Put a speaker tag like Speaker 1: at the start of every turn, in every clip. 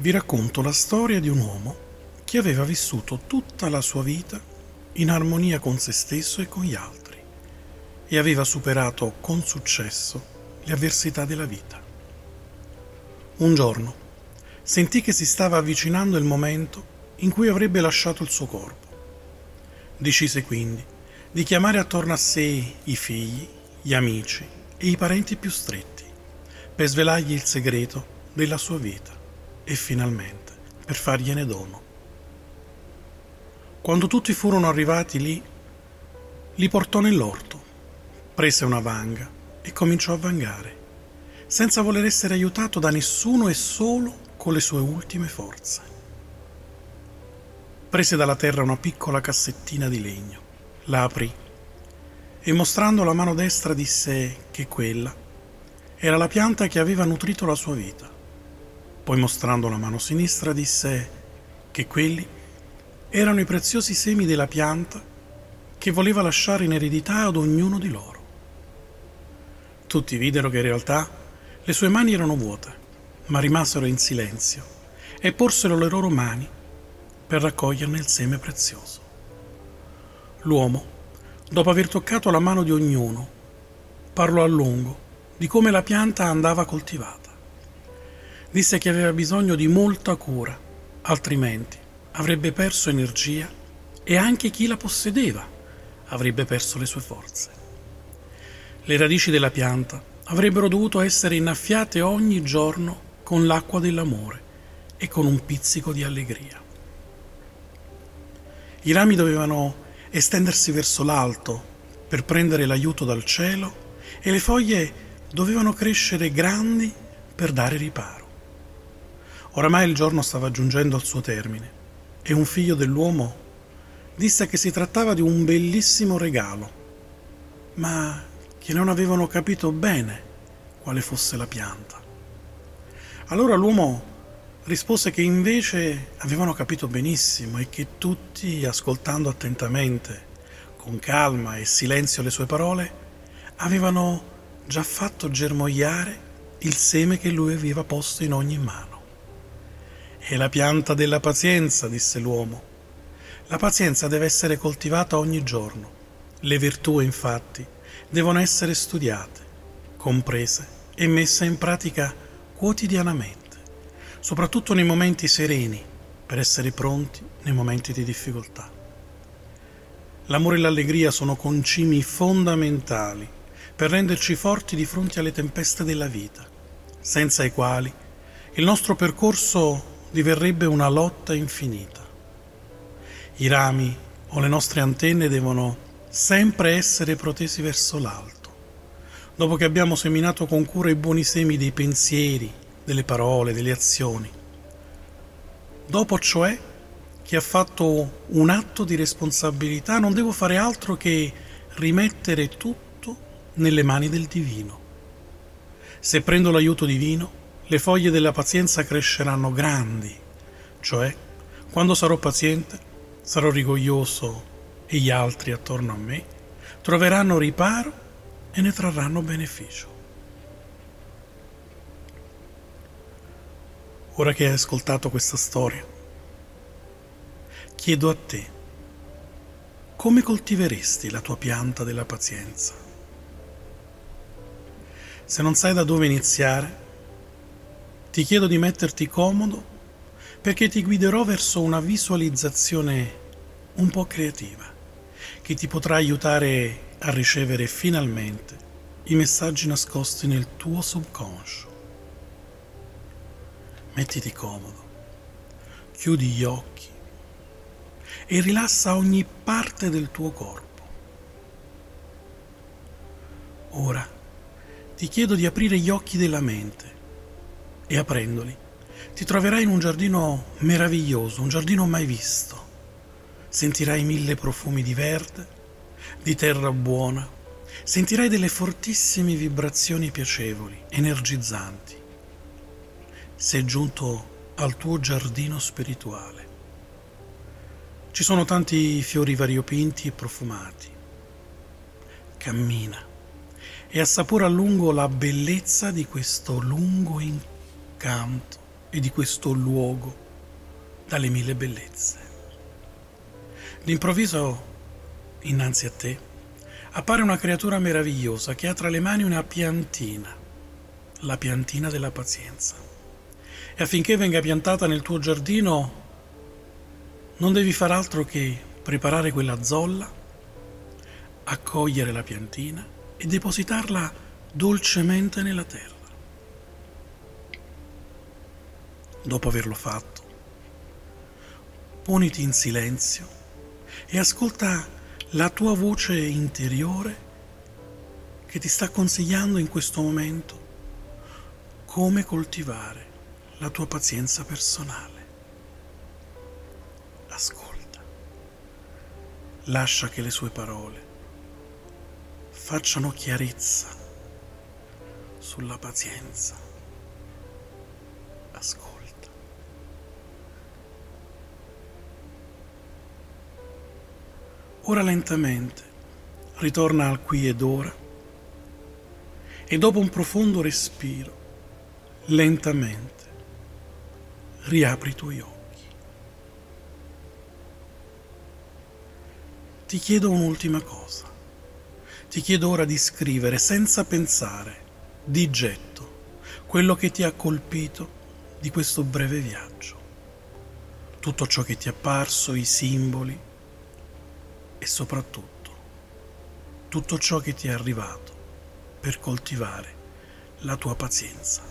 Speaker 1: vi racconto la storia di un uomo che aveva vissuto tutta la sua vita in armonia con se stesso e con gli altri e aveva superato con successo le avversità della vita. Un giorno sentì che si stava avvicinando il momento in cui avrebbe lasciato il suo corpo. Decise quindi di chiamare attorno a sé i figli, gli amici e i parenti più stretti per svelargli il segreto della sua vita e finalmente per fargliene dono. Quando tutti furono arrivati lì, li portò nell'orto, prese una vanga e cominciò a vangare, senza voler essere aiutato da nessuno e solo con le sue ultime forze. Prese dalla terra una piccola cassettina di legno, la aprì e mostrando la mano destra disse che quella era la pianta che aveva nutrito la sua vita poi mostrando la mano sinistra disse che quelli erano i preziosi semi della pianta che voleva lasciare in eredità ad ognuno di loro. Tutti videro che in realtà le sue mani erano vuote, ma rimasero in silenzio e porsero le loro mani per raccoglierne il seme prezioso. L'uomo, dopo aver toccato la mano di ognuno, parlò a lungo di come la pianta andava coltivata disse che aveva bisogno di molta cura, altrimenti avrebbe perso energia e anche chi la possedeva avrebbe perso le sue forze. Le radici della pianta avrebbero dovuto essere innaffiate ogni giorno con l'acqua dell'amore e con un pizzico di allegria. I rami dovevano estendersi verso l'alto per prendere l'aiuto dal cielo e le foglie dovevano crescere grandi per dare riparo. Oramai il giorno stava giungendo al suo termine e un figlio dell'uomo disse che si trattava di un bellissimo regalo, ma che non avevano capito bene quale fosse la pianta. Allora l'uomo rispose che invece avevano capito benissimo e che tutti, ascoltando attentamente, con calma e silenzio le sue parole, avevano già fatto germogliare il seme che lui aveva posto in ogni mano. È la pianta della pazienza, disse l'uomo. La pazienza deve essere coltivata ogni giorno. Le virtù, infatti, devono essere studiate, comprese e messe in pratica quotidianamente, soprattutto nei momenti sereni, per essere pronti nei momenti di difficoltà. L'amore e l'allegria sono concimi fondamentali per renderci forti di fronte alle tempeste della vita, senza i quali il nostro percorso diverrebbe una lotta infinita. I rami o le nostre antenne devono sempre essere protesi verso l'alto. Dopo che abbiamo seminato con cura i buoni semi dei pensieri, delle parole, delle azioni. Dopo cioè che ha fatto un atto di responsabilità, non devo fare altro che rimettere tutto nelle mani del divino. Se prendo l'aiuto divino, le foglie della pazienza cresceranno grandi, cioè quando sarò paziente, sarò rigoglioso e gli altri attorno a me troveranno riparo e ne trarranno beneficio. Ora che hai ascoltato questa storia, chiedo a te, come coltiveresti la tua pianta della pazienza? Se non sai da dove iniziare, ti chiedo di metterti comodo perché ti guiderò verso una visualizzazione un po' creativa che ti potrà aiutare a ricevere finalmente i messaggi nascosti nel tuo subconscio. Mettiti comodo, chiudi gli occhi e rilassa ogni parte del tuo corpo. Ora ti chiedo di aprire gli occhi della mente e aprendoli ti troverai in un giardino meraviglioso, un giardino mai visto. Sentirai mille profumi di verde, di terra buona, sentirai delle fortissime vibrazioni piacevoli, energizzanti. Sei giunto al tuo giardino spirituale. Ci sono tanti fiori variopinti e profumati. Cammina e assapora a lungo la bellezza di questo lungo incontro canto e di questo luogo dalle mille bellezze. D'improvviso, innanzi a te, appare una creatura meravigliosa che ha tra le mani una piantina, la piantina della pazienza. E affinché venga piantata nel tuo giardino, non devi far altro che preparare quella zolla, accogliere la piantina e depositarla dolcemente nella terra. Dopo averlo fatto, poniti in silenzio e ascolta la tua voce interiore che ti sta consigliando in questo momento come coltivare la tua pazienza personale. Ascolta, lascia che le sue parole facciano chiarezza sulla pazienza. Ascolta. Ora lentamente ritorna al qui ed ora e dopo un profondo respiro, lentamente riapri i tuoi occhi. Ti chiedo un'ultima cosa. Ti chiedo ora di scrivere senza pensare, di getto, quello che ti ha colpito di questo breve viaggio. Tutto ciò che ti è apparso, i simboli, e soprattutto tutto ciò che ti è arrivato per coltivare la tua pazienza.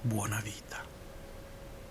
Speaker 1: Buona vita.